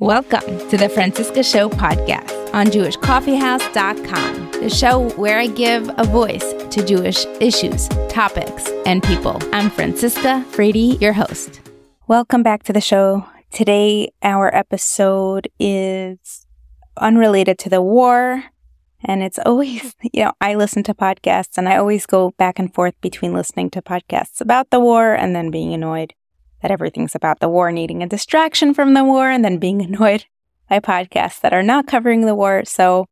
Welcome to the Franciska Show podcast on JewishCoffeehouse.com, the show where I give a voice to Jewish issues, topics, and people. I'm Franciska Frady, your host. Welcome back to the show. Today, our episode is unrelated to the war. And it's always, you know, I listen to podcasts and I always go back and forth between listening to podcasts about the war and then being annoyed that everything's about the war, needing a distraction from the war, and then being annoyed by podcasts that are not covering the war. So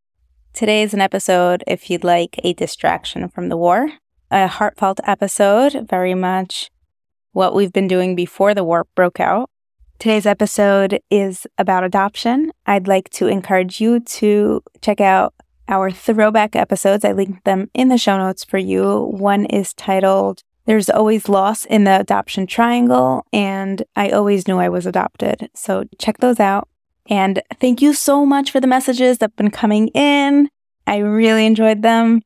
today is an episode if you'd like a distraction from the war, a heartfelt episode, very much what we've been doing before the war broke out. Today's episode is about adoption. I'd like to encourage you to check out our throwback episodes. I linked them in the show notes for you. One is titled there's always loss in the adoption triangle, and I always knew I was adopted. So check those out. And thank you so much for the messages that have been coming in. I really enjoyed them,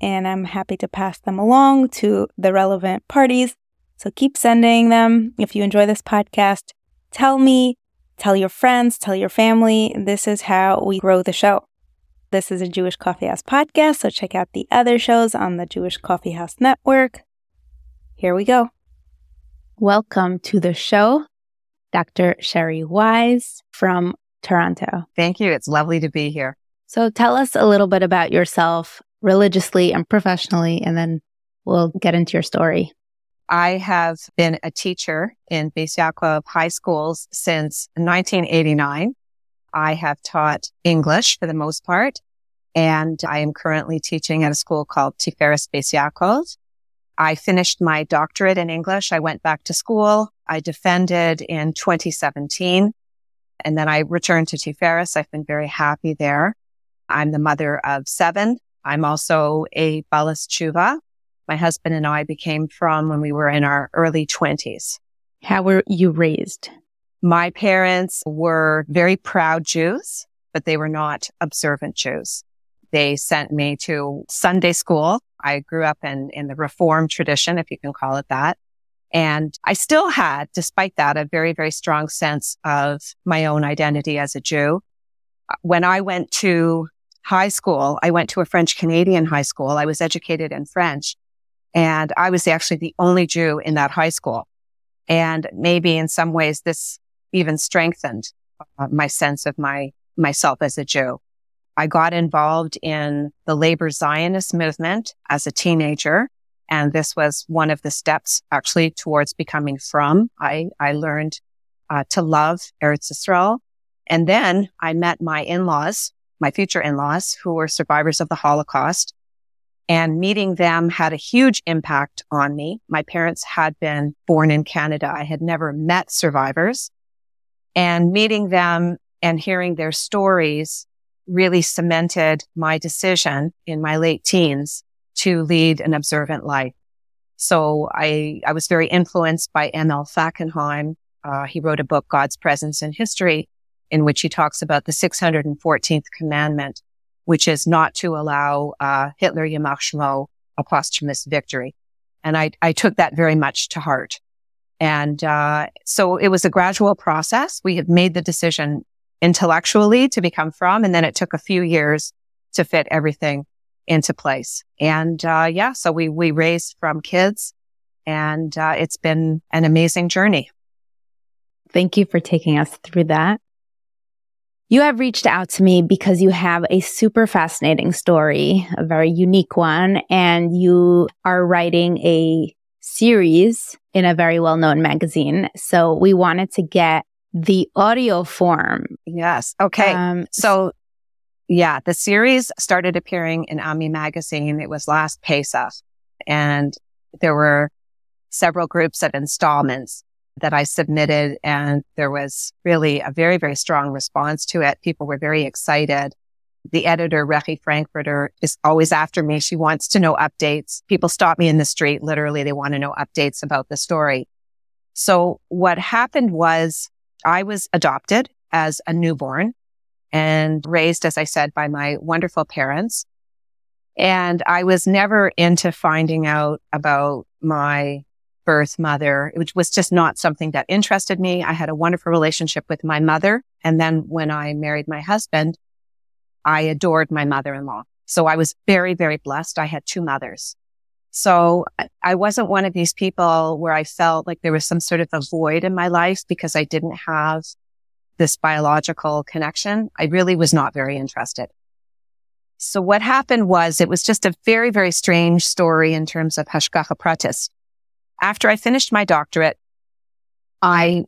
and I'm happy to pass them along to the relevant parties. So keep sending them. If you enjoy this podcast, tell me, tell your friends, tell your family. This is how we grow the show. This is a Jewish Coffee House podcast, so check out the other shows on the Jewish Coffee House Network. Here we go. Welcome to the show, Dr. Sherri Wise from Toronto. Thank you. It's lovely to be here. So tell us a little bit about yourself religiously and professionally, and then we'll get into your story. I have been a teacher in Beis Yaakov high schools since 1989. I have taught English for the most part, and I am currently teaching at a school called Tiferes Beis Yaakov I finished my doctorate in English. I went back to school. I defended in 2017 and then I returned to Tiferes. I've been very happy there. I'm the mother of seven. I'm also a Balas Tshuva. My husband and I became frum when we were in our early twenties. How were you raised? My parents were very proud Jews, but they were not observant Jews. They sent me to Sunday school. I grew up in, in the Reform tradition, if you can call it that. And I still had, despite that, a very, very strong sense of my own identity as a Jew. When I went to high school, I went to a French Canadian high school. I was educated in French and I was actually the only Jew in that high school. And maybe in some ways this even strengthened uh, my sense of my myself as a Jew. I got involved in the labor Zionist movement as a teenager. And this was one of the steps actually towards becoming frum. I, I learned uh, to love Eretz Yisrael. And then I met my in-laws, my future in-laws who were survivors of the Holocaust. And meeting them had a huge impact on me. My parents had been born in Canada. I had never met survivors and meeting them and hearing their stories really cemented my decision in my late teens to lead an observant life. So I, I was very influenced by Emil Fackenheim. Uh, he wrote a book, God's Presence in History, in which he talks about the 614th commandment, which is not to allow uh, Hitler Yamach Shmo a posthumous victory. And I, I took that very much to heart. And uh, so it was a gradual process. We had made the decision intellectually to become frum. And then it took a few years to fit everything into place. And, uh, yeah, so we, we raised frum kids and, uh, it's been an amazing journey. Thank you for taking us through that. You have reached out to me because you have a super fascinating story, a very unique one, and you are writing a series in a very well known magazine. So we wanted to get the audio form. Yes. Okay. Um, so yeah, the series started appearing in Ami magazine. It was last Pesach and there were several groups of installments that I submitted and there was really a very, very strong response to it. People were very excited. The editor, Rechi Frankfurter, is always after me. She wants to know updates. People stop me in the street. Literally, they want to know updates about the story. So what happened was I was adopted as a newborn and raised, as I said, by my wonderful parents. And I was never into finding out about my birth mother, which was just not something that interested me. I had a wonderful relationship with my mother. And then when I married my husband, I adored my mother-in-law. So I was very, very blessed. I had two mothers. So I wasn't one of these people where I felt like there was some sort of a void in my life because I didn't have this biological connection. I really was not very interested. So what happened was it was just a very, very strange story in terms of Hashgacha Pratis. After I finished my doctorate, I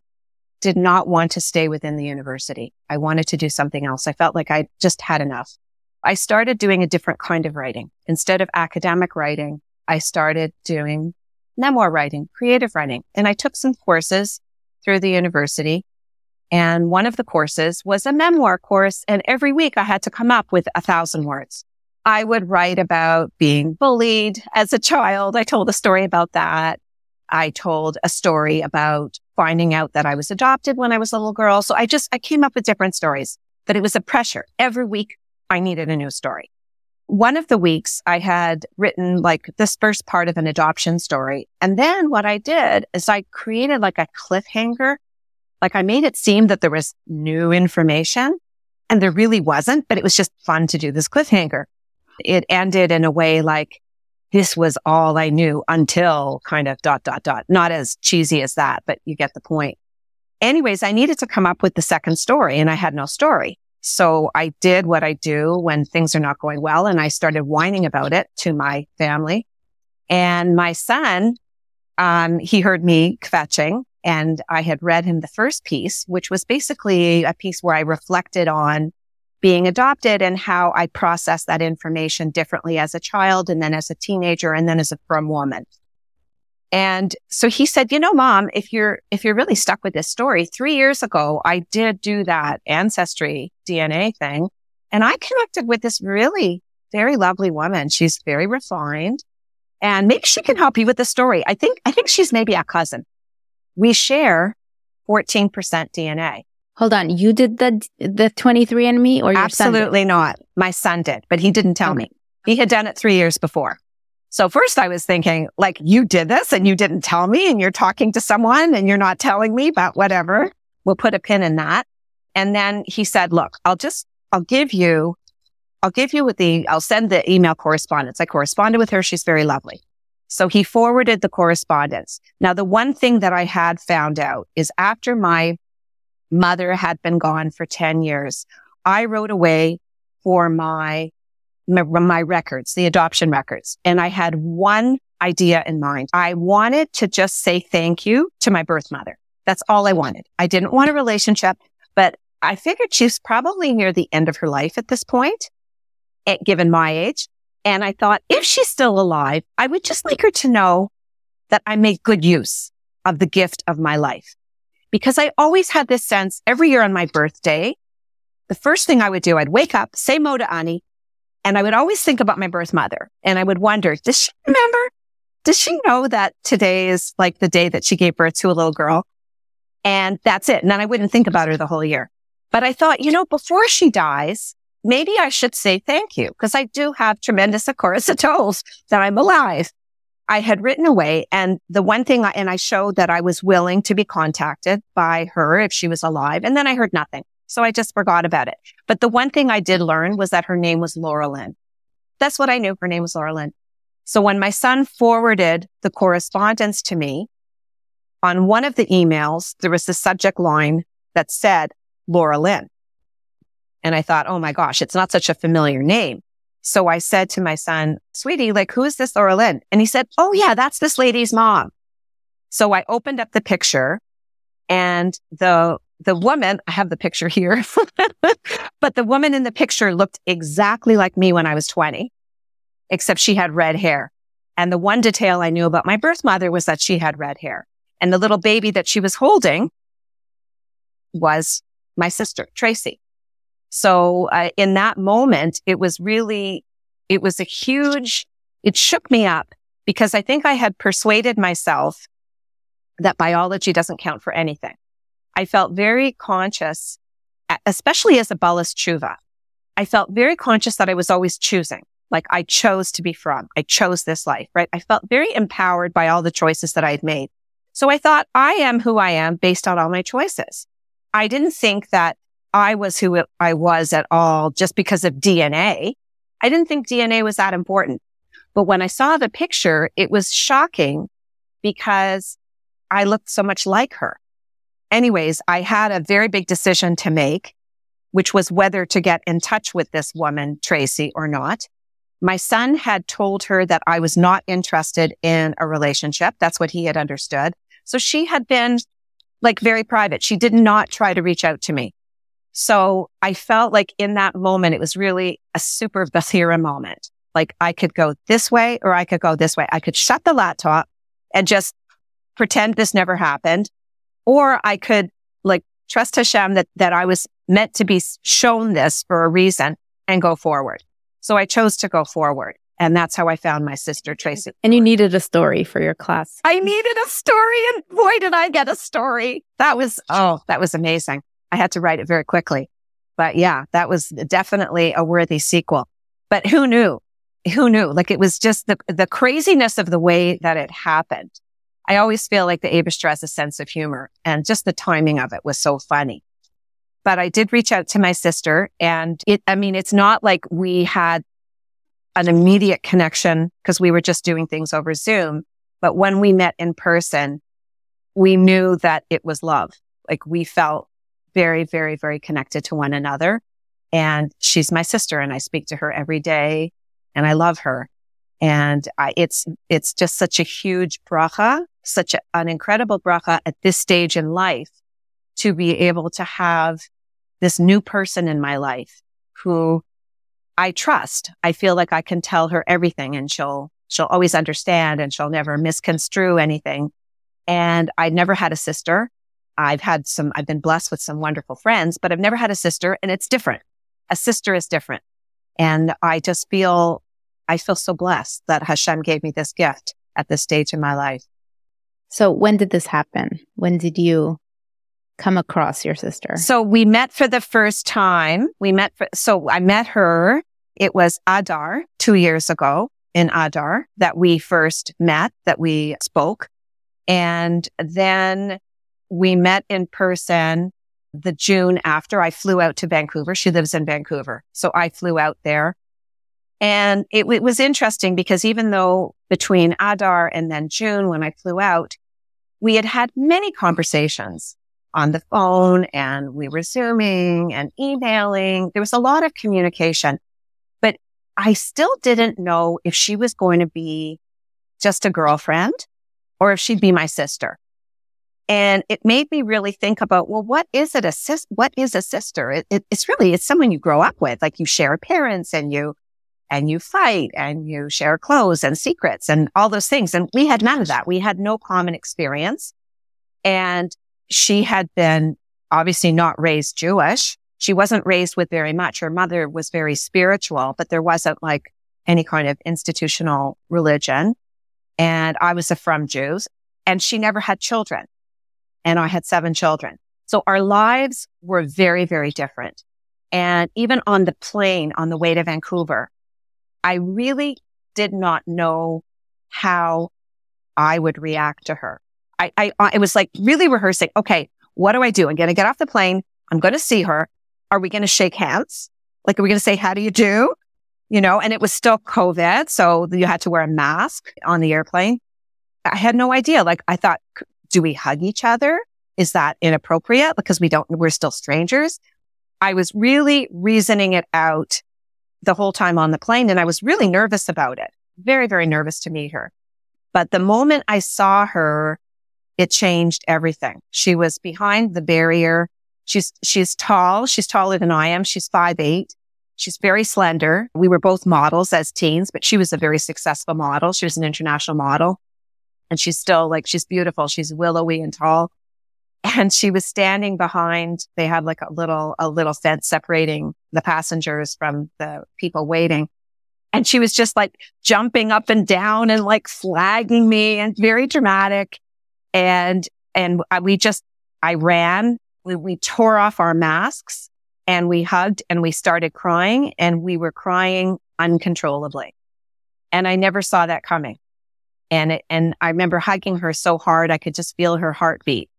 did not want to stay within the university. I wanted to do something else. I felt like I just had enough. I started doing a different kind of writing. Instead of academic writing, I started doing memoir writing, creative writing, and I took some courses through the university. And one of the courses was a memoir course. And every week I had to come up with a thousand words. I would write about being bullied as a child. I told a story about that. I told a story about finding out that I was adopted when I was a little girl. So I just, I came up with different stories, but it was a pressure. Every week I needed a new story. One of the weeks I had written like this first part of an adoption story. And then what I did is I created like a cliffhanger. Like I made it seem that there was new information and there really wasn't, but it was just fun to do this cliffhanger. It ended in a way like, this was all I knew until kind of dot, dot, dot. Not as cheesy as that, but you get the point. Anyways, I needed to come up with the second story and I had no story. So I did what I do when things are not going well. And I started whining about it to my family and my son. Um, he heard me kvetching and I had read him the first piece, which was basically a piece where I reflected on being adopted and how I processed that information differently as a child and then as a teenager and then as a frum woman. And so he said, you know, mom, if you're, if you're really stuck with this story, three years ago, I did do that ancestry DNA thing and I connected with this really very lovely woman. She's very refined and maybe she can help you with the story. I think, I think she's maybe a cousin. We share 14% DNA. Hold on. You did the, the 23andMe or your Absolutely not. My son did, but he didn't tell okay. me. He had done it three years before. So first I was thinking like, you did this and you didn't tell me and you're talking to someone and you're not telling me, but whatever. We'll put a pin in that. And then he said, look, I'll just, I'll give you, I'll give you with the, I'll send the email correspondence. I corresponded with her. She's very lovely. So he forwarded the correspondence. Now, the one thing that I had found out is after my mother had been gone for 10 years. I wrote away for my, my, my records, the adoption records. And I had one idea in mind. I wanted to just say thank you to my birth mother. That's all I wanted. I didn't want a relationship, but I figured she's probably near the end of her life at this point, eh, given my age. And I thought if she's still alive, I would just like her to know that I made good use of the gift of my life because I always had this sense every year on my birthday, the first thing I would do, I'd wake up, say Moda Ani, and I would always think about my birth mother. And I would wonder, does she remember? Does she know that today is like the day that she gave birth to a little girl? And that's it. And then I wouldn't think about her the whole year. But I thought, you know, before she dies, maybe I should say thank you because I do have tremendous hakaras hatov that I'm alive. I had written away and the one thing I, and I showed that I was willing to be contacted by her if she was alive. And then I heard nothing. So I just forgot about it. But the one thing I did learn was that her name was Laura Lynn. That's what I knew. Her name was Laura Lynn. So when my son forwarded the correspondence to me on one of the emails, there was the subject line that said Laura Lynn. And I thought, oh my gosh, it's not such a familiar name. So I said to my son, sweetie, like, who is this Laura Lynn? And he said, oh yeah, that's this lady's mom. So I opened up the picture and the, the woman, I have the picture here, but the woman in the picture looked exactly like me when I was 20, except she had red hair. And the one detail I knew about my birth mother was that she had red hair and the little baby that she was holding was my sister, Tracy. So uh, in that moment, it was really, it was a huge, it shook me up because I think I had persuaded myself that biology doesn't count for anything. I felt very conscious, especially as a Balas Tshuva. I felt very conscious that I was always choosing. Like I chose to be frum. I chose this life, right? I felt very empowered by all the choices that I had made. So I thought I am who I am based on all my choices. I didn't think that I was who I was at all just because of DNA. I didn't think DNA was that important. But when I saw the picture, it was shocking because I looked so much like her. Anyways, I had a very big decision to make, which was whether to get in touch with this woman, Tracy, or not. My son had told her that I was not interested in a relationship. That's what he had understood. So she had been like very private. She did not try to reach out to me. So I felt like in that moment, it was really a super bechira moment. Like I could go this way or I could go this way. I could shut the laptop and just pretend this never happened. Or I could like trust Hashem that, that I was meant to be shown this for a reason and go forward. So I chose to go forward. And that's how I found my sister, Tracy. And you needed a story for your class. I needed a story and boy, did I get a story. That was, oh, that was amazing. I had to write it very quickly. But yeah, that was definitely a worthy sequel. But who knew? Who knew? Like it was just the, the craziness of the way that it happened. I always feel like the Abishter has a sense of humor and just the timing of it was so funny. But I did reach out to my sister and it, I mean, it's not like we had an immediate connection because we were just doing things over Zoom. But when we met in person, we knew that it was love. Like we felt very, very, very connected to one another. And she's my sister and I speak to her every day and I love her. And I, it's, it's just such a huge bracha, such a, an incredible bracha at this stage in life to be able to have this new person in my life who I trust. I feel like I can tell her everything and she'll, she'll always understand and she'll never misconstrue anything. And I never had a sister. I've had some, I've been blessed with some wonderful friends, but I've never had a sister and it's different. A sister is different. And I just feel, I feel so blessed that Hashem gave me this gift at this stage in my life. So when did this happen? When did you come across your sister? So we met for the first time. We met for, so I met her it was Adar two years ago in Adar that we first met, that we spoke. And then we met in person the June after I flew out to Vancouver. She lives in Vancouver. So I flew out there and it, it was interesting because even though between Adar and then June when I flew out, we had had many conversations on the phone and we were zooming and emailing. There was a lot of communication. But I still didn't know if she was going to be just a girlfriend or if she'd be my sister. And it made me really think about, well, what is it? A sis, what is a sister? It, it, it's really, it's someone you grow up with. Like you share parents and you, and you fight and you share clothes and secrets and all those things. And we had none of that. We had no common experience. And she had been obviously not raised Jewish she wasn't raised with very much. Her mother was very spiritual, but there wasn't like any kind of institutional religion. And I was a frum Jews and she never had children. And I had seven children. So our lives were very, very different. And even on the plane on the way to Vancouver, I really did not know how I would react to her. I, I, uh, it was like really rehearsing. Okay. What do I do? I'm going to get off the plane. I'm going to see her are we going to shake hands? Like, are we going to say, how do you do? You know, and it was still COVID. So you had to wear a mask on the airplane. I had no idea. Like, I thought, do we hug each other? Is that inappropriate? Because we don't, we're still strangers. I was really reasoning it out the whole time on the plane. And I was really nervous about it. Very, very nervous to meet her. But the moment I saw her, it changed everything. She was behind the barrier. She's, she's tall. She's taller than I am. She's five eight. She's very slender. We were both models as teens, but she was a very successful model. She was an international model and she's still like, she's beautiful. She's willowy and tall. And she was standing behind, they had like a little, a little fence separating the passengers from the people waiting. And she was just like jumping up and down and like flagging me and very dramatic. And, and we just, I ran we, we tore off our masks and we hugged and we started crying and we were crying uncontrollably. And I never saw that coming. And it, and I remember hugging her so hard I could just feel her heartbeat.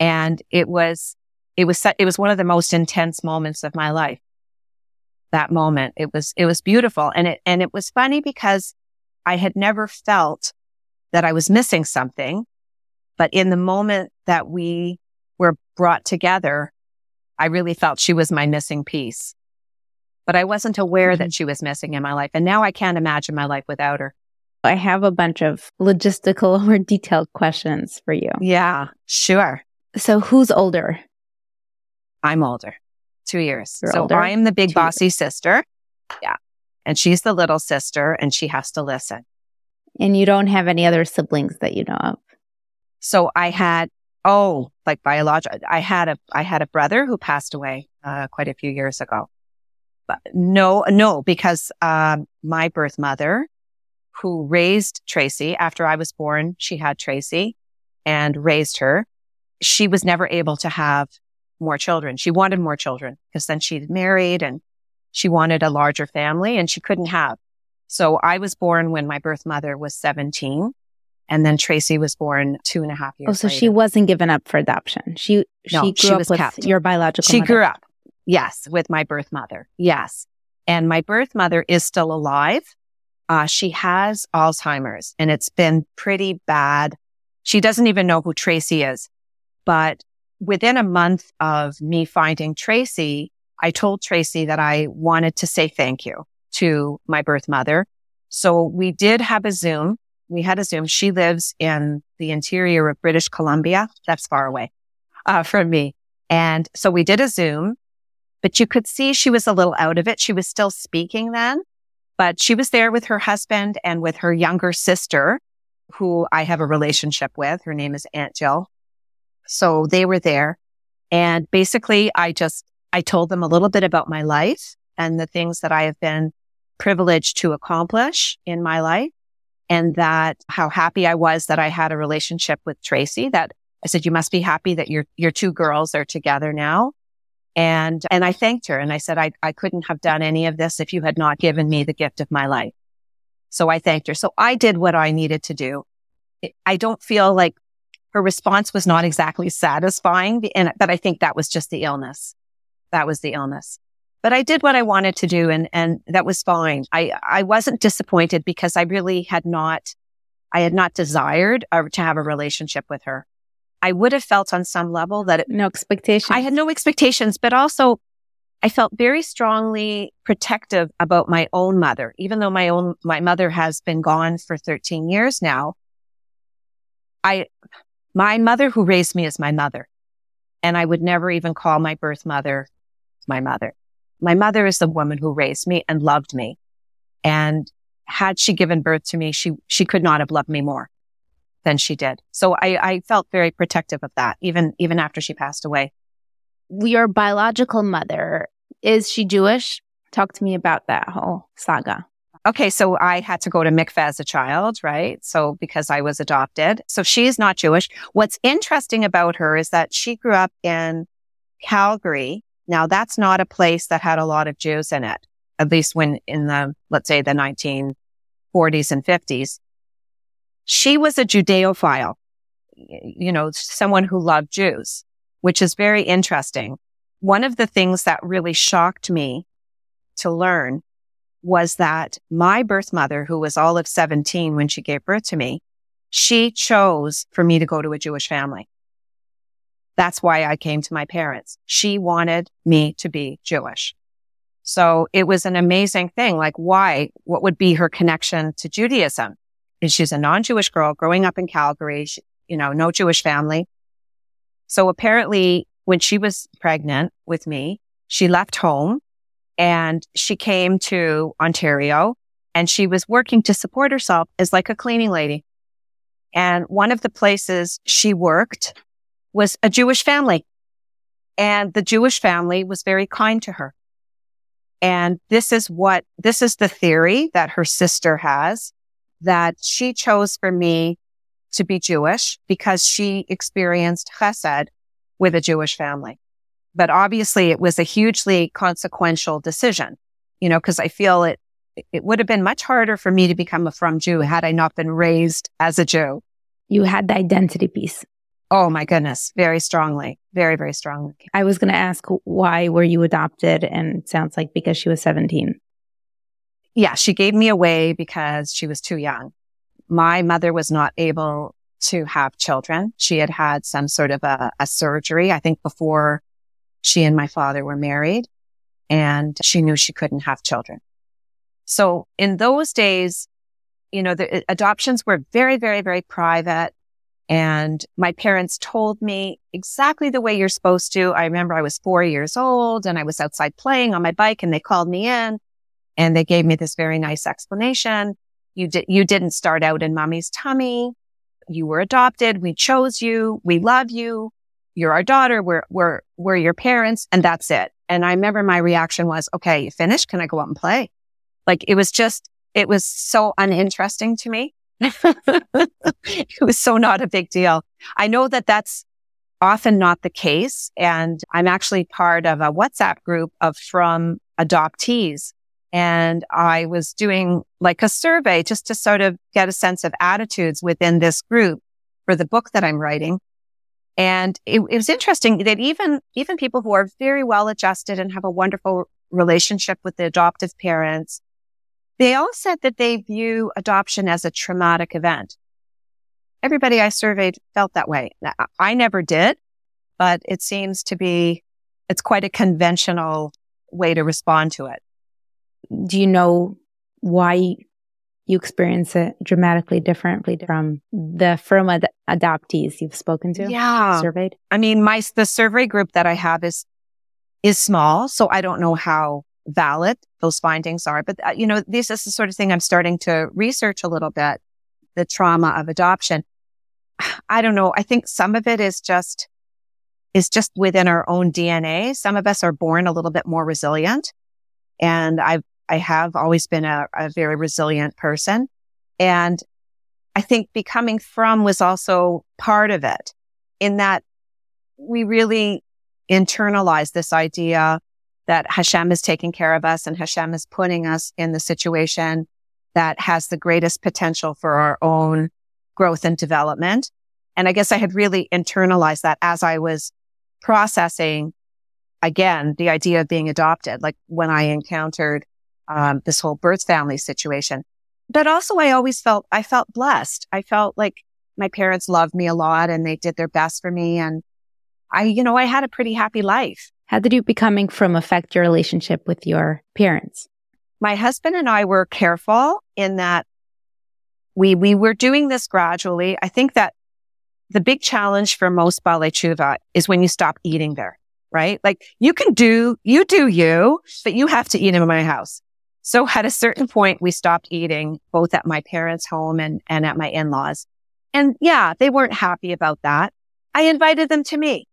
And it was, it was, it was one of the most intense moments of my life. That moment. It was, it was beautiful. And it, and it was funny because I had never felt that I was missing something. But in the moment that we were brought together, I really felt she was my missing piece. But I wasn't aware mm-hmm. that she was missing in my life. And now I can't imagine my life without her. I have a bunch of logistical or detailed questions for you. Yeah, sure. So who's older? I'm older, two years. You're so older? I'm the big Two bossy sister. Yeah. And she's the little sister and she has to listen. And you don't have any other siblings that you know of? So I had, oh, like biological, I had a, I had a brother who passed away, uh, quite a few years ago. But no, no, because, um, my birth mother who raised Tracy after I was born. She had Tracy and raised her. She was never able to have more children. She wanted more children because then she'd married and she wanted a larger family and she couldn't have. So I was born when my birth mother was 17 and then Tracy was born two and a half years. Oh, so later. she wasn't given up for adoption. She, No, she grew she up with kept. your biological She mother. grew up. Yes, with my birth mother. Yes. And my birth mother is still alive. Uh, she has Alzheimer's and it's been pretty bad. She doesn't even know who Tracy is. But within a month of me finding Tracy, I told Tracy that I wanted to say thank you to my birth mother. So we did have a Zoom. We had a Zoom. She lives in the interior of British Columbia. That's far away uh, from me. And so we did a Zoom, but you could see she was a little out of it. She was still speaking then, but she was there with her husband and with her younger sister, who I have a relationship with. Her name is Aunt Jill. So they were there. And basically I just, I told them a little bit about my life and the things that I have been privileged to accomplish in my life and that how happy I was that I had a relationship with Tracy that I said, you must be happy that your, your two girls are together now. And, and I thanked her and I said, I, I couldn't have done any of this if you had not given me the gift of my life. So I thanked her. So I did what I needed to do. I don't feel like her response was not exactly satisfying, and, but I think that was just the illness. That was the illness. But I did what I wanted to do and, and that was fine. I, I wasn't disappointed because I really had not, I had not desired uh, to have a relationship with her. I would have felt on some level that it, No expectations. I had no expectations, but also I felt very strongly protective about my own mother, even though my own, my mother has been gone for 13 years now. I, my mother who raised me is my mother. And I would never even call my birth mother my mother. My mother is the woman who raised me and loved me. And had she given birth to me, she, she could not have loved me more than she did. So I, I felt very protective of that, even, even after she passed away. your biological mother, is she Jewish? Talk to me about that whole saga. Okay, so I had to go to mikveh as a child, right? So because I was adopted. So she's not Jewish. What's interesting about her is that she grew up in Calgary. Now that's not a place that had a lot of Jews in it, at least when in the, let's say the 1940s and 50s. She was a Judeophile, you know, someone who loved Jews, which is very interesting. One of the things that really shocked me to learn was that my birth mother, who was all of 17 when she gave birth to me, she chose for me to go to a Jewish family. That's why I came to my parents. She wanted me to be Jewish. So it was an amazing thing. Like why? What would be her connection to Judaism? And she's a non-Jewish girl growing up in Calgary, she, you know, no Jewish family. So apparently when she was pregnant with me, she left home and she came to Ontario and she was working to support herself as like a cleaning lady. And one of the places she worked was a Jewish family. And the Jewish family was very kind to her. And this is what, this is the theory that her sister has that she chose for me to be Jewish because she experienced chesed with a Jewish family. But obviously it was a hugely consequential decision, you know, because I feel it, it would have been much harder for me to become a frum Jew had I not been raised as a Jew. You had the identity piece. Oh my goodness, very strongly, very, very strongly. I was going to ask why were you adopted? And it sounds like because she was 17. Yeah, she gave me away because she was too young. My mother was not able to have children. She had had some sort of a, a surgery, I think before she and my father were married and she knew she couldn't have children. So in those days, you know, the uh, adoptions were very, very, very private. And my parents told me exactly the way you're supposed to. I remember I was four years old and I was outside playing on my bike and they called me in and they gave me this very nice explanation. You did, you didn't start out in mommy's tummy. You were adopted. We chose you. We love you. You're our daughter. We're, we're, we're your parents. And that's it. And I remember my reaction was, okay, you finished? Can I go out and play? Like it was just, it was so uninteresting to me. it was so not a big deal. I know that that's often not the case. And I'm actually part of a WhatsApp group of frum adoptees. And I was doing like a survey just to sort of get a sense of attitudes within this group for the book that I'm writing. And it, it was interesting that even, even people who are very well adjusted and have a wonderful relationship with the adoptive parents they all said that they view adoption as a traumatic event. Everybody I surveyed felt that way. I never did, but it seems to be, it's quite a conventional way to respond to it. Do you know why you experience it dramatically differently from the frum ad- adoptees you've spoken to? Yeah. Surveyed? I mean, my, the survey group that I have is, is small. So I don't know how valid those findings are. But, uh, you know, this is the sort of thing I'm starting to research a little bit, the trauma of adoption. I don't know. I think some of it is just, is just within our own DNA. Some of us are born a little bit more resilient. And I've, I have always been a, a very resilient person. And I think becoming frum was also part of it in that we really internalized this idea that Hashem is taking care of us and Hashem is putting us in the situation that has the greatest potential for our own growth and development. And I guess I had really internalized that as I was processing again, the idea of being adopted, like when I encountered um, this whole birth family situation. But also I always felt, I felt blessed. I felt like my parents loved me a lot and they did their best for me. And I, you know, I had a pretty happy life. How did you becoming frum affect your relationship with your parents? My husband and I were careful in that we, we were doing this gradually. I think that the big challenge for most Baalei Teshuva is when you stop eating there, right? Like you can do, you do you, but you have to eat in my house. So at a certain point, we stopped eating both at my parents' home and, and at my in-laws. And yeah, they weren't happy about that. I invited them to me.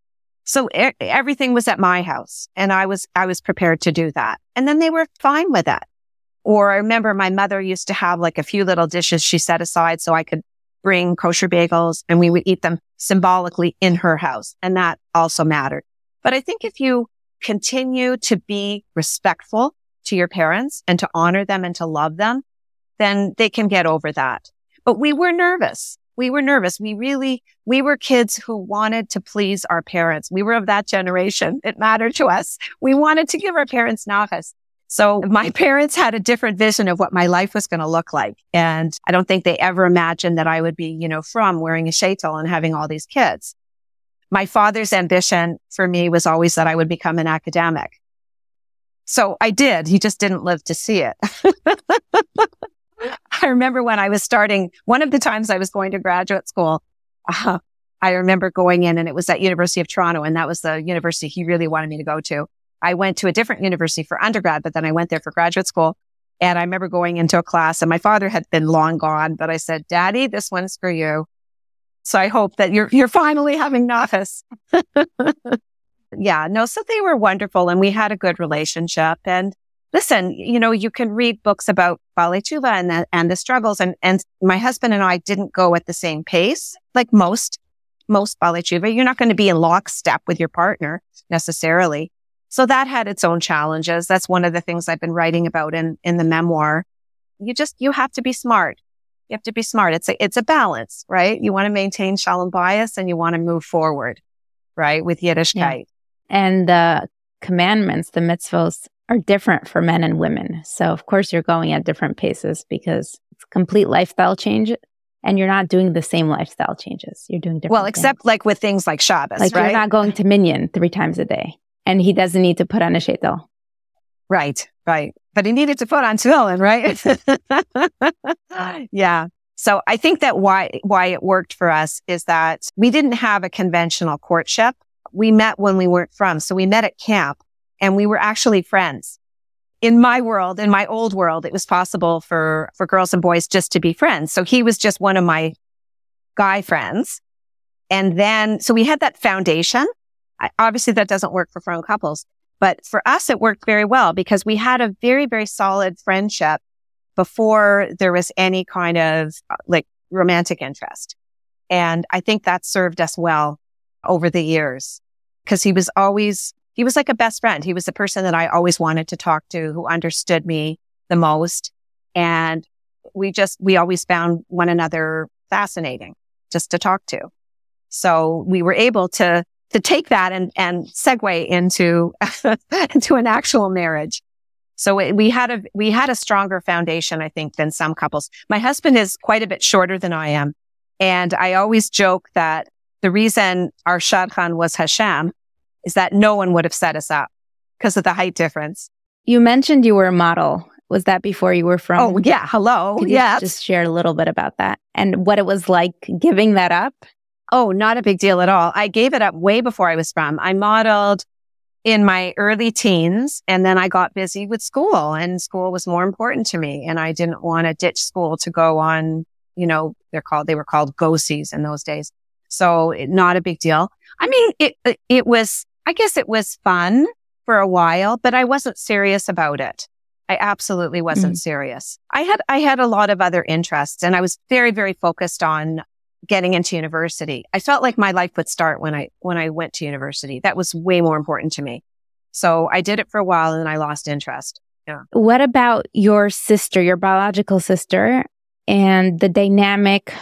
So e- everything was at my house and I was, I was prepared to do that. And then they were fine with that. Or I remember my mother used to have like a few little dishes she set aside so I could bring kosher bagels and we would eat them symbolically in her house. And that also mattered. But I think if you continue to be respectful to your parents and to honor them and to love them, then they can get over that. But we were nervous we were nervous. We really, we were kids who wanted to please our parents. We were of that generation. It mattered to us. We wanted to give our parents nachas. So my parents had a different vision of what my life was going to look like. And I don't think they ever imagined that I would be, you know, frum wearing a shaitel and having all these kids. My father's ambition for me was always that I would become an academic. So I did. He just didn't live to see it. I remember when I was starting, one of the times I was going to graduate school, uh, I remember going in and it was at University of Toronto and that was the university he really wanted me to go to. I went to a different university for undergrad, but then I went there for graduate school. And I remember going into a class and my father had been long gone, but I said, daddy, this one's for you. So I hope that you're, you're finally having nachas. yeah, no, so they were wonderful and we had a good relationship and listen, you know, you can read books about Teshuva and the, and the struggles. And, and my husband and I didn't go at the same pace, like most, most Teshuva. You're not going to be in lockstep with your partner necessarily. So that had its own challenges. That's one of the things I've been writing about in, in the memoir. You just, you have to be smart. You have to be smart. It's a, it's a balance, right? You want to maintain shalom bayis and you want to move forward, right? With Yiddishkeit. Yeah. And the commandments, the mitzvos are different for men and women. So of course you're going at different paces because it's complete lifestyle change and you're not doing the same lifestyle changes. You're doing different. Well, except things. like with things like Shabbos, like right? you're not going to minyan three times a day, and he doesn't need to put on a sheitel. Right, right. But he needed to put on tefillin, right? yeah. So I think that why why it worked for us is that we didn't have a conventional courtship. We met when we weren't frum, so we met at camp, and we were actually friends in my world, in my old world, it was possible for, for girls and boys just to be friends. So he was just one of my guy friends. And then, so we had that foundation. I, obviously that doesn't work for frum couples, but for us, it worked very well because we had a very, very solid friendship before there was any kind of uh, like romantic interest. And I think that served us well over the years because he was always he was like a best friend. He was the person that I always wanted to talk to who understood me the most. And we just, we always found one another fascinating just to talk to. So we were able to, to take that and, and segue into, into an actual marriage. So we had a, we had a stronger foundation, I think, than some couples. My husband is quite a bit shorter than I am. And I always joke that the reason our shadchan was Hashem is that no one would have set us up because of the height difference. You mentioned you were a model. Was that before you were frum? Oh, yeah. Hello. Yeah. Just share a little bit about that and what it was like giving that up. Oh, not a big deal at all. I gave it up way before I was frum. I modeled in my early teens and then I got busy with school and school was more important to me. And I didn't want to ditch school to go on, you know, they're called, they were called go-sees in those days. So it, not a big deal. I mean, it, it was I guess it was fun for a while, but I wasn't serious about it. I absolutely wasn't mm. serious. I had, I had a lot of other interests and I was very, very focused on getting into university. I felt like my life would start when I, when I went to university. That was way more important to me. So I did it for a while and then I lost interest. Yeah. What about your sister, your biological sister and the dynamic,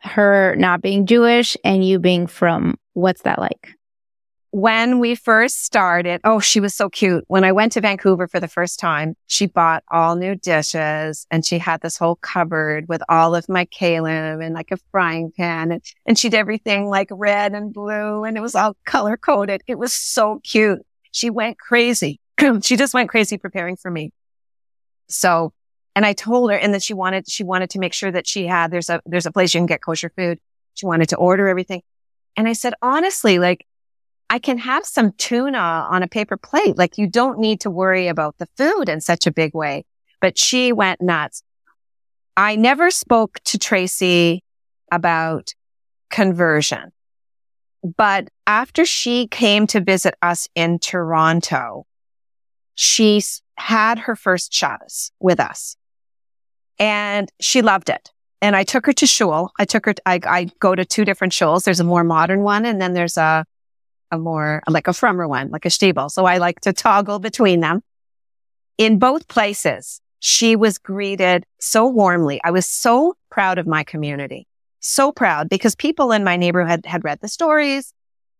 her not being Jewish and you being frum What's that like? When we first started, oh, she was so cute. When I went to Vancouver for the first time, she bought all new dishes and she had this whole cupboard with all of my kalim and like a frying pan and, and she did everything like red and blue and it was all color coded. It was so cute. She went crazy. she just went crazy preparing for me. So, and I told her and that she wanted, she wanted to make sure that she had, there's a, there's a place you can get kosher food. She wanted to order everything. And I said, honestly, like I can have some tuna on a paper plate. Like you don't need to worry about the food in such a big way. But she went nuts. I never spoke to Tracy about conversion. But after she came to visit us in Toronto, she had her first Shabbos with us and she loved it. And I took her to shul. I took her, to, I, I go to two different shuls. There's a more modern one and then there's a, a more like a frummer one, like a shtibel. So I like to toggle between them. In both places, she was greeted so warmly. I was so proud of my community. So proud because people in my neighborhood had, had read the stories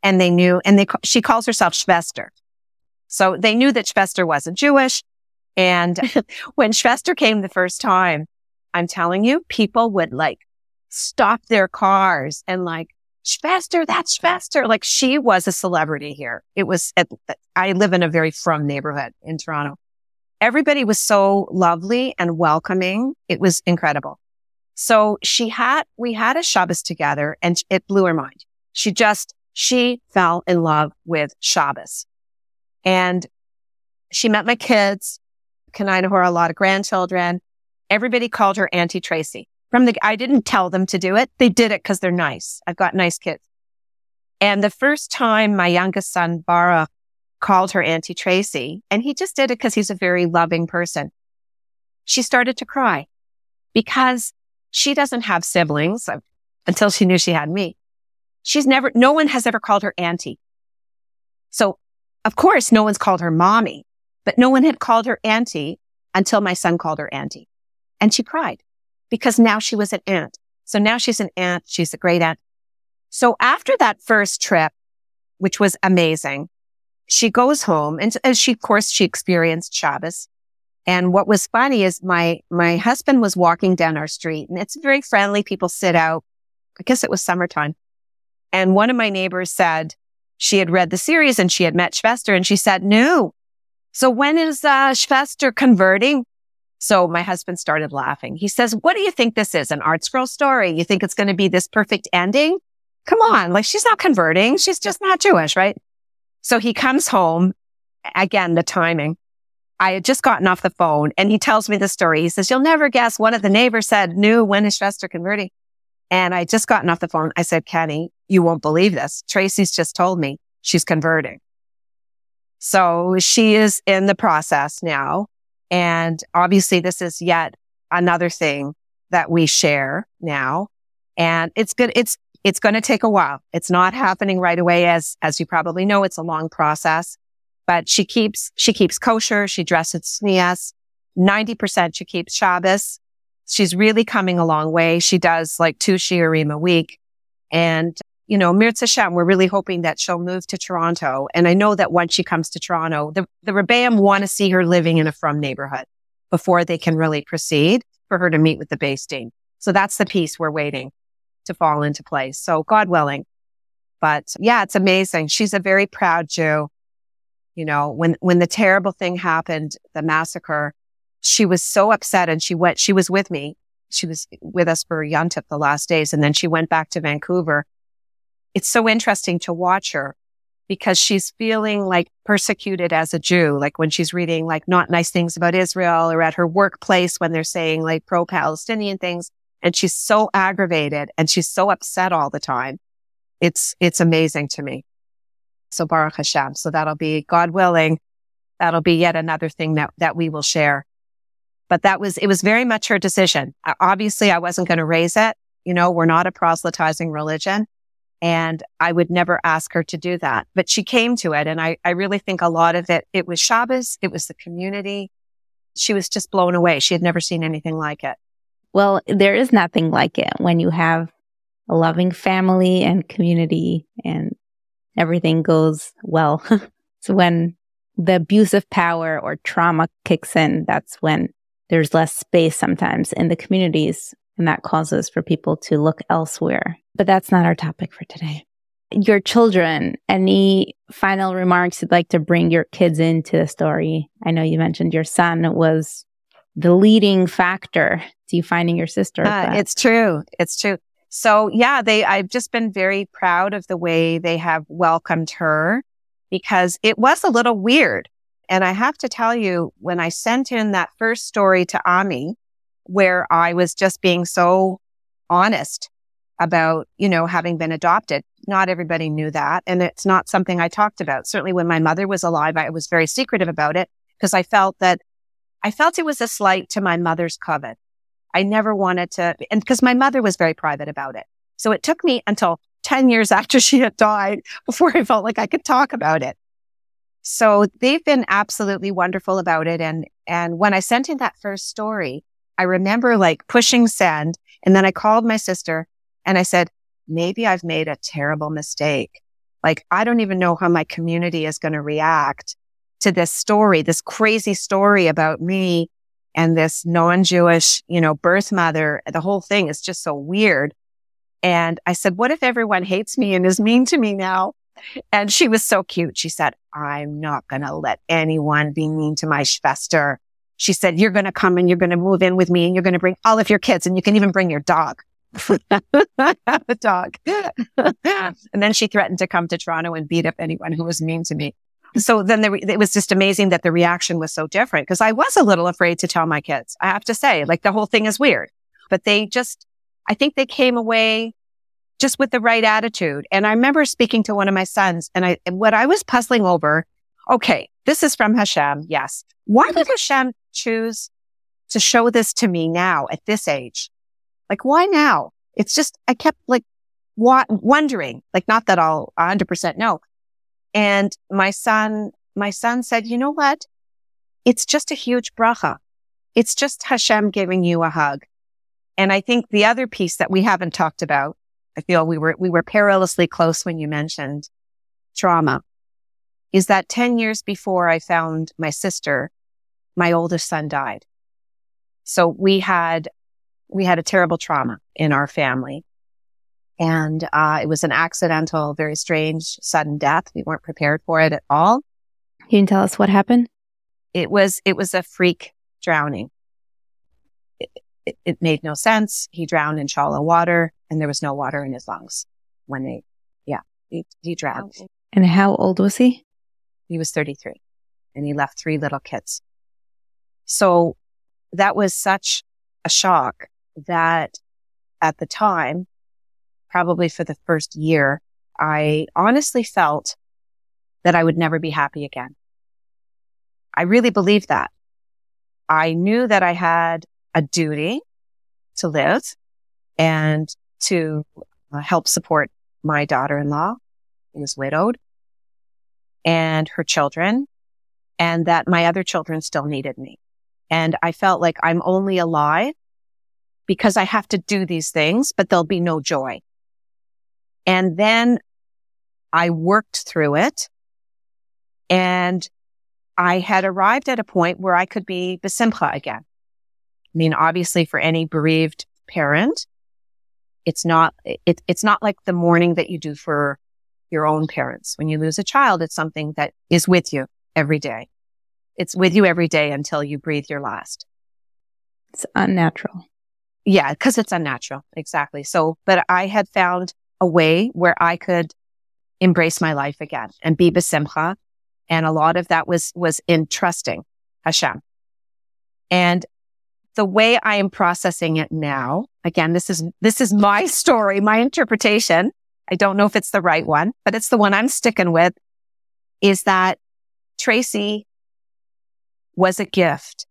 and they knew, and they, she calls herself Schwester. So they knew that Schwester wasn't Jewish. And when Schwester came the first time, I'm telling you, people would like stop their cars and like Schwester, that's Schwester. Like she was a celebrity here. It was, at, I live in a very frum neighborhood in Toronto. Everybody was so lovely and welcoming. It was incredible. So she had, we had a Shabbos together and it blew her mind. She just, she fell in love with Shabbos and she met my kids. Kanina a lot of grandchildren. Everybody called her Auntie Tracy from the, I didn't tell them to do it. They did it because they're nice. I've got nice kids. And the first time my youngest son, Bara, called her Auntie Tracy, and he just did it because he's a very loving person. She started to cry because she doesn't have siblings uh, until she knew she had me. She's never, no one has ever called her Auntie. So of course, no one's called her mommy, but no one had called her auntie until my son called her auntie. And she cried because now she was an aunt. So now she's an aunt. She's a great aunt. So after that first trip, which was amazing, she goes home and, and she, of course, she experienced Shabbos. And what was funny is my, my husband was walking down our street and it's very friendly. People sit out. I guess it was summertime. And one of my neighbors said she had read the series and she had met Schwester and she said, no. So when is, uh, Schwester converting? So my husband started laughing. He says, what do you think this is? An ArtScroll story? You think it's going to be this perfect ending? Come on. Like she's not converting. She's just not Jewish, right? So he comes home. Again, the timing. I had just gotten off the phone and he tells me the story. He says, you'll never guess. One of the neighbors said, new, when is Schwester converting? And I just gotten off the phone. I said, Kenny, you won't believe this. Tracy's just told me she's converting. So she is in the process now. And obviously this is yet another thing that we share now. And it's good. It's, it's going to take a while. It's not happening right away. As, as you probably know, it's a long process, but she keeps, she keeps kosher. She dresses tznius. 90% she keeps Shabbos. She's really coming a long way. She does like two shiurim a week. And, you know, Mirza Shem, we're really hoping that she'll move to Toronto. And I know that once she comes to Toronto, the, the Rebbeim want to see her living in a frum neighborhood before they can really proceed for her to meet with the Beis Din. So that's the piece we're waiting to fall into place. So God willing. But yeah, it's amazing. She's a very proud Jew. You know, when, when the terrible thing happened, the massacre, she was so upset and she went, she was with me. She was with us for Yontif the last days and then she went back to Vancouver. It's so interesting to watch her because she's feeling like persecuted as a Jew. Like when she's reading like not nice things about Israel or at her workplace when they're saying like pro-Palestinian things. And she's so aggravated and she's so upset all the time. It's, it's amazing to me. So Baruch Hashem. So that'll be God willing. That'll be yet another thing that, that we will share but that was, it was very much her decision. Obviously, I wasn't going to raise it. You know, we're not a proselytizing religion. And I would never ask her to do that, but she came to it. And I, I really think a lot of it, it was Shabbos. It was the community. She was just blown away. She had never seen anything like it. Well, there is nothing like it when you have a loving family and community and everything goes well. so when the abuse of power or trauma kicks in, that's when there's less space sometimes in the communities, and that causes for people to look elsewhere. But that's not our topic for today. Your children, any final remarks you'd like to bring your kids into the story? I know you mentioned your son was the leading factor to you finding your sister. Uh, it's true. It's true. So yeah, they, I've just been very proud of the way they have welcomed her because it was a little weird. And I have to tell you, when I sent in that first story to Ami, where I was just being so honest about, you know, having been adopted, not everybody knew that. And it's not something I talked about. Certainly when my mother was alive, I was very secretive about it because I felt that I felt it was a slight to my mother's kavod. I never wanted to, and because my mother was very private about it. So it took me until 10 years after she had died before I felt like I could talk about it. So they've been absolutely wonderful about it. And, and when I sent in that first story, I remember like pushing send and then I called my sister and I said, maybe I've made a terrible mistake. Like, I don't even know how my community is going to react to this story, this crazy story about me and this non-Jewish, you know, birth mother. The whole thing is just so weird. And I said, what if everyone hates me and is mean to me now? And she was so cute. She said, I'm not going to let anyone be mean to my Schwester. She said, you're going to come and you're going to move in with me and you're going to bring all of your kids and you can even bring your dog. a dog. and then she threatened to come to Toronto and beat up anyone who was mean to me. So then there, it was just amazing that the reaction was so different because I was a little afraid to tell my kids. I have to say, like the whole thing is weird, but they just, I think they came away just with the right attitude. And I remember speaking to one of my sons and I, what I was puzzling over, okay, this is from Hashem. Yes. Why did Hashem choose to show this to me now at this age? Like, why now? It's just, I kept like wa- wondering, like, not that I'll 100% know, And my son, my son said, you know what? It's just a huge bracha. It's just Hashem giving you a hug. And I think the other piece that we haven't talked about, I feel we were, we were perilously close when you mentioned trauma is that 10 years before I found my sister, my oldest son died. So we had, we had a terrible trauma in our family. And, uh, it was an accidental, very strange, sudden death. We weren't prepared for it at all. Can you tell us what happened? It was, it was a freak drowning. It, it, it made no sense. He drowned in shallow water and there was no water in his lungs when they, yeah, he, he drowned. And how old was he? He was 33 and he left three little kids. So that was such a shock that at the time, probably for the first year, I honestly felt that I would never be happy again. I really believed that. I knew that I had a duty to live and to uh, help support my daughter-in-law who was widowed and her children and that my other children still needed me. And I felt like I'm only alive because I have to do these things, but there'll be no joy. And then I worked through it and I had arrived at a point where I could be besimcha again. I mean, obviously for any bereaved parent, it's not, it, it's not like the mourning that you do for your own parents. When you lose a child, it's something that is with you every day. It's with you every day until you breathe your last. It's unnatural. Yeah, because it's unnatural. Exactly. So, but I had found a way where I could embrace my life again and be besimcha. And a lot of that was, was in trusting Hashem. And the way I am processing it now, again, this is, this is my story, my interpretation. I don't know if it's the right one, but it's the one I'm sticking with is that Tracy was a gift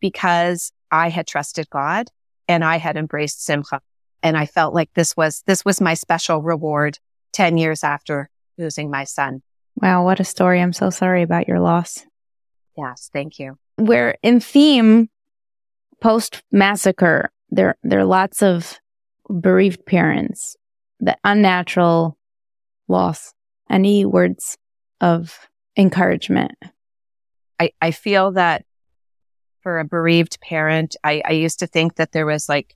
because I had trusted God and I had embraced Simcha. And I felt like this was, this was my special reward 10 years after losing my son. Wow. What a story. I'm so sorry about your loss. Yes. Thank you. We're in theme post massacre. There, there are lots of bereaved parents the unnatural loss. Any words of encouragement? I, I feel that for a bereaved parent, I, I used to think that there was like,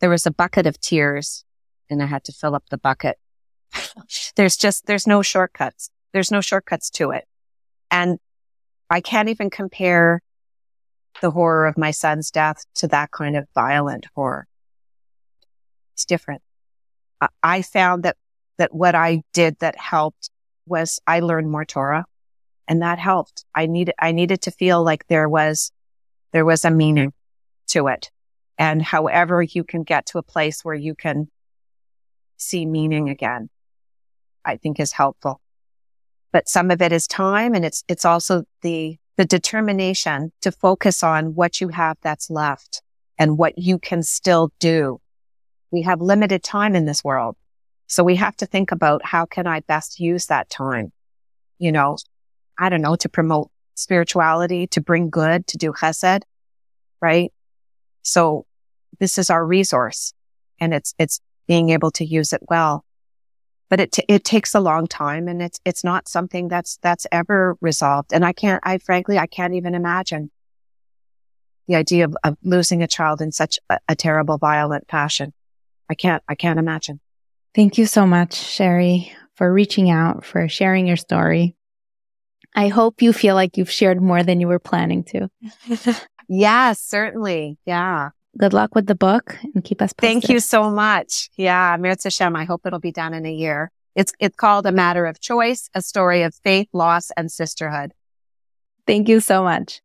there was a bucket of tears and I had to fill up the bucket. there's just, there's no shortcuts. There's no shortcuts to it. And I can't even compare the horror of my son's death to that kind of violent horror. It's different. I found that, that what I did that helped was I learned more Torah and that helped. I needed, I needed to feel like there was, there was a meaning to it. And however you can get to a place where you can see meaning again, I think is helpful. But some of it is time and it's, it's also the, the determination to focus on what you have that's left and what you can still do we have limited time in this world. So we have to think about how can I best use that time? You know, I don't know, to promote spirituality, to bring good, to do chesed, right? So this is our resource and it's, it's being able to use it well. But it, t- it takes a long time and it's, it's not something that's, that's ever resolved. And I can't, I frankly, I can't even imagine the idea of, of losing a child in such a, a terrible, violent fashion. I can't, I can't imagine. Thank you so much, Sherri, for reaching out, for sharing your story. I hope you feel like you've shared more than you were planning to. yes, certainly. Yeah. Good luck with the book and keep us posted. Thank you so much. Yeah. Mirz Hashem. I hope it'll be done in a year. It's, it's called A Matter of Choice, a story of faith, loss, and sisterhood. Thank you so much.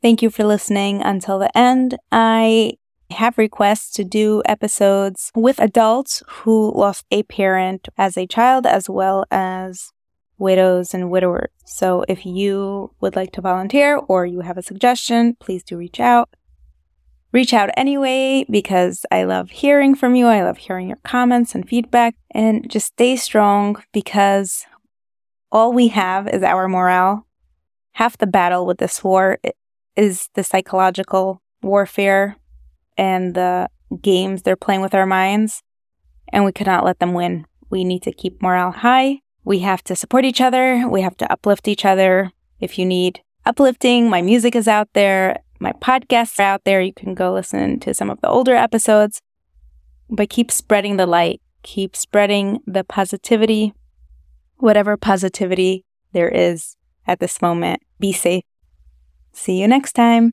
Thank you for listening until the end. I have requests to do episodes with adults who lost a parent as a child as well as widows and widowers. So if you would like to volunteer or you have a suggestion, please do reach out. reach out anyway because I love hearing from you. I love hearing your comments and feedback. And just stay strong because all we have is our morale. Half the battle with this war is the psychological warfare and the games they're playing with our minds. And we cannot let them win. We need to keep morale high. We have to support each other. We have to uplift each other. If you need uplifting, my music is out there. My podcasts are out there. You can go listen to some of the older episodes. But keep spreading the light, keep spreading the positivity, whatever positivity there is at this moment. Be safe. See you next time.